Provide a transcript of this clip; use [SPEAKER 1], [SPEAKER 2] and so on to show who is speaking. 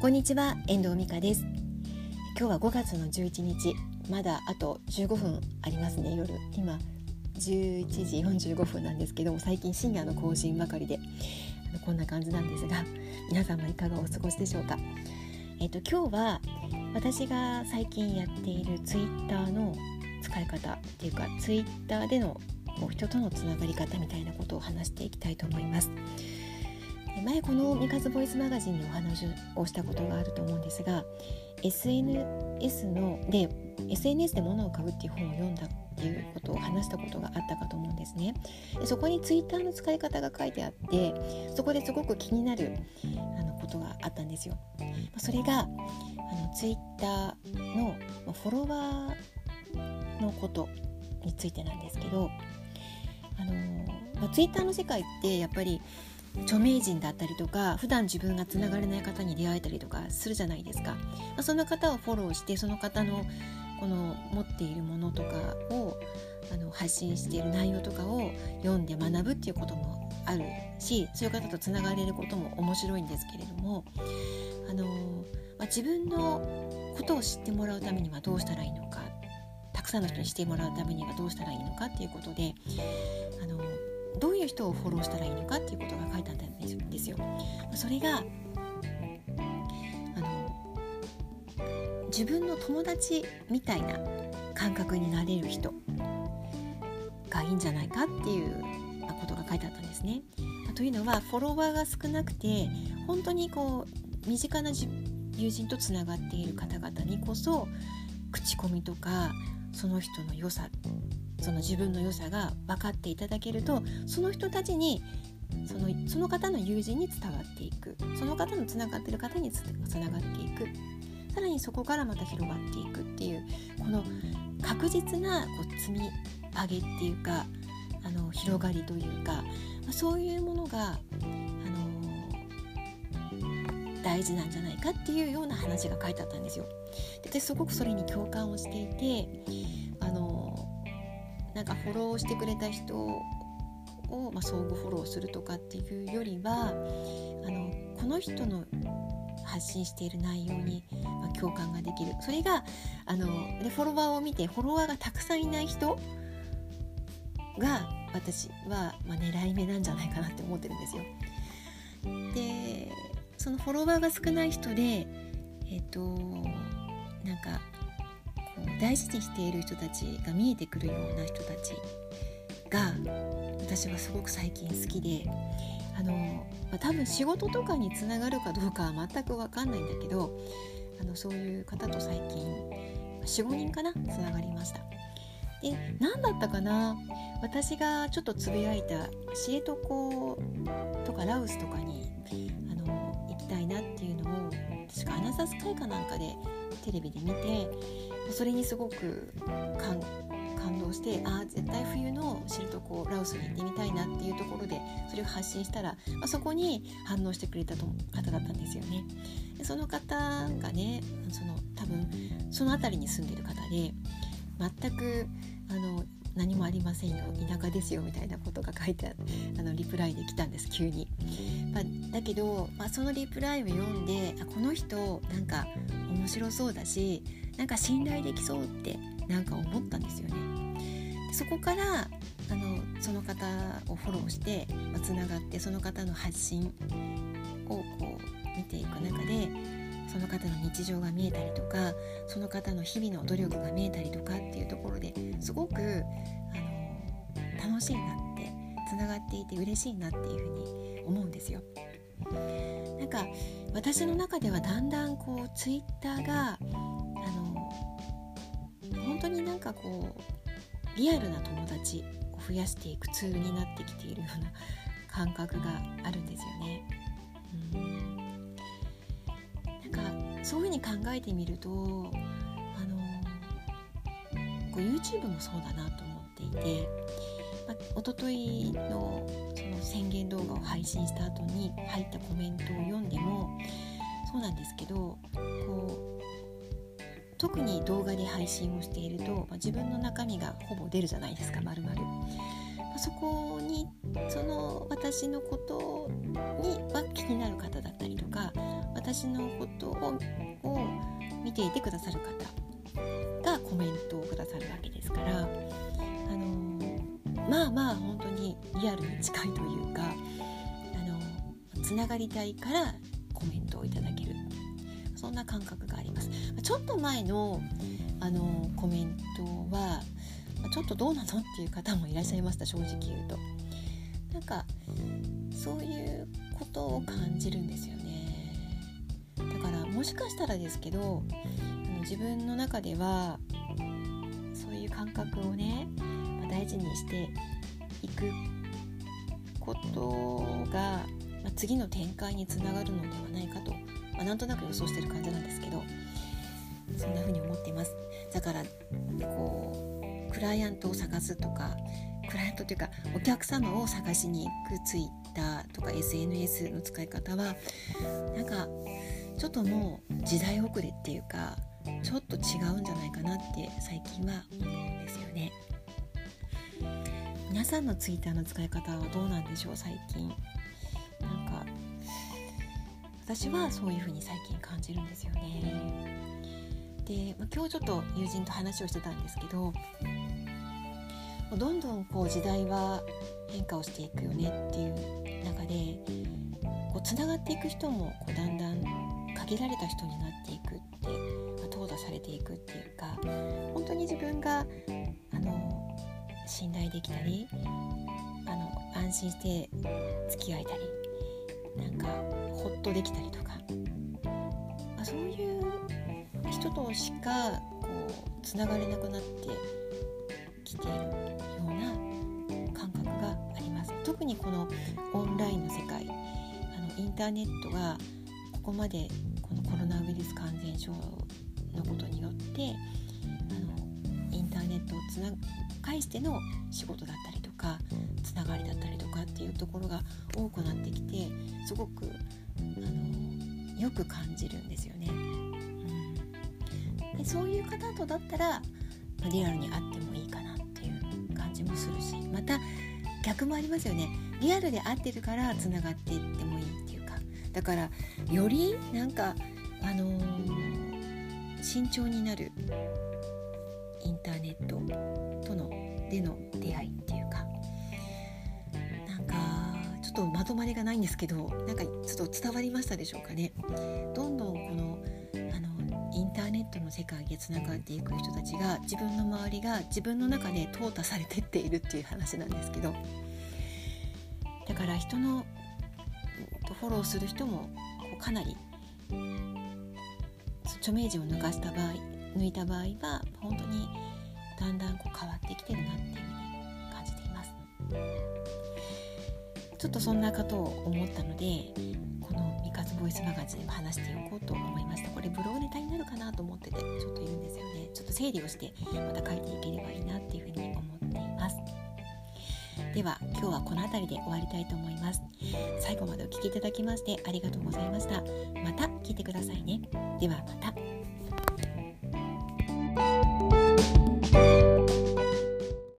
[SPEAKER 1] こんにちは遠藤美香です。今日は5月の11日。まだあと15分ありますね夜。今11時45分なんですけども最近深夜の更新ばかりで。あのこんな感じなんですが皆さんはいかがお過ごしでしょうか。えっ、と今日は私が最近やっているツイッターの使い方っていうかツイッターでの人とのつながり方みたいなことを話していきたいと思います。前この「三日ボイスマガジン」でお話をしたことがあると思うんですが SNS ので SNS で物を買うっていう本を読んだっていうことを話したことがあったかと思うんですね。でそこに Twitter の使い方が書いてあってそこですごく気になるあのことがあったんですよ。それがあの Twitter のフォロワーのことについてなんですけどあの、まあ、Twitter の世界ってやっぱり著名人だったりとか普段自分がつながれない方に出会えたりとかするじゃないですか、ま、その方をフォローしてその方のこの持っているものとかをあの発信している内容とかを読んで学ぶっていうこともあるしそういう方とつながれることも面白いんですけれどもあの、まあ、自分のことを知ってもらうためにはどうしたらいいのかたくさんの人にしてもらうためにはどうしたらいいのかっていうことであのどういう人をフォローしたらいいのかっていうことが書いてあったんですよ。それがあの自分の友達みたいな感覚になれる人がいいんじゃないかっていうことが書いてあったんですね。というのはフォロワーが少なくて本当にこう身近な友人とつながっている方々にこそ口コミとかその人の良さその自分の良さが分かっていただけるとその人たちにそのその方の友人に伝わっていくその方のつながってる方につながっていくさらにそこからまた広がっていくっていうこの確実なこう積み上げっていうかあの広がりというか、ま、そういうものが、あのー、大事なんじゃないかっていうような話が書いてあったんですよ。で私すごくそれに共感をしていてなんかフォローしてくれた人を、まあ、相互フォローするとかっていうよりはあのこの人の発信している内容に、まあ、共感ができるそれがあのでフォロワーを見てフォロワーがたくさんいない人が私は、まあ、狙い目なんじゃないかなって思ってるんですよ。でそのフォロワーが少ない人でえっ、となんか大事にしている人たちが見えてくるような人たちが私はすごく最近好きであの、まあ、多分仕事とかにつながるかどうかは全く分かんないんだけどあのそういう方と最近45人かなつながりました。で何だったかな私がちょっとつぶやいた知床とかラウスとかにあの行きたいなっていうのを確かアナザースカイかなんかでテレビで見てそれにすごく感動してああ絶対冬の知床ラオスに行ってみたいなっていうところでそれを発信したら、まあ、そこに反応してくれた方だったんですよね。でその方がねその多分その辺りに住んでる方で全くあの何もありませんよ田舎ですよみたいなことが書いてあのリプライで来たんです急に。だけど、まあ、そのリプライを読んであこの人なんか面白そうだしなんか信頼できそうってなんか思ったんですよね。そこからあのその方をフォローしてつな、まあ、がってその方の発信をこう見ていく中でその方の日常が見えたりとかその方の日々の努力が見えたりとかっていうところですごくあの楽しいなってつながっていて嬉しいなっていうふうに思うんですよ。なんか私の中ではだんだんこうツイッターがあの本当になんかこうリアルな友達を増やしていくツールになってきているような感覚があるんですよね。うんなんかそういうふうに考えてみるとあのこう YouTube もそうだなと思っていて、まあ、一昨日のその宣言動画を配信した後に入ったコメントを読んでもそうなんですけどこう特に動画で配信をしていると、まあ、自分の中身がほぼ出るじゃないですかまるまる。そこにその私のことには気になる方だったりとか私のことをを見ていてくださる方がコメントをくださるわけですからまあ本当にリアルに近いというかあのつながりたいからコメントをいただける。そんな感覚があります。ちょっと前のあのコメントはちょっとどうなのっていう方もいらっしゃいました正直言うと。なんかそういうことを感じるんですよね。だからもしかしたらですけど自分の中ではそういう感覚をね、大事にしていくことが、まあ、次の展開につながるのではないかと、まあ、なんとなく予想してる感じなんですけどそんな風に思っています。だからこうクライアントを探すとかクライアントというかお客様を探しに行く Twitter とか SNS の使い方はなんかちょっともう時代遅れっていうかちょっと違うんじゃないかなって最近は思うんですよね。皆さんの Twitter の使い方はどうなんでしょう最近。なんか私はそういう風に最近感じるんですよね。で、まあ、今日ちょっと友人と話をしてたんですけどどんどんこう時代は変化をしていくよねっていう中でこうつながっていく人もこうだんだん限られた人になっていくって、まあ、淘汰されていくっていうか本当に自分があの信頼できたりあの安心して付き合えたりなんかほっとできたりとか、まあ、そういう人としかこうつながれなくなってきているような感覚があります。特にこのオンラインの世界あのインターネットがここまでこのコロナウイルス感染症のことによってーネットをつな介しての仕事だったりとかつながりだったりとかっていうところが多くなってきてすごくあのよく感じるんですよね。でそういう方とだったらリアルに会ってもいいかなっていう感じもするしまた逆もありますよね。リアルで会ってるからつながっていってもいいっていうか。だからよりなんかあのー、慎重になるインターネットとのでの出会いっていうかなんかちょっとまとまりがないんですけどなんかちょっと伝わりましたでしょうかね。どんどんこのあのインターネットの世界でつながっていく人たちが自分の周りが自分の中で淘汰されてっているっていう話なんですけどだから人のフォローする人もかなり著名人を抜かした場合抜いた場合は本当にだんだんこう変わってきてるなっていうふうに感じていますちょっとそんなことを思ったのでこの「三活ボイスマガジン」を話しておこうと思いましたこれブログネタになるかなと思っててちょっといるんですよねちょっと整理をしてまた書いていければいいなっていうふうに思っていますでは今日はこの辺りで終わりたいと思います最後までお聴きいただきましてありがとうございましたまた聞いてくださいねではまた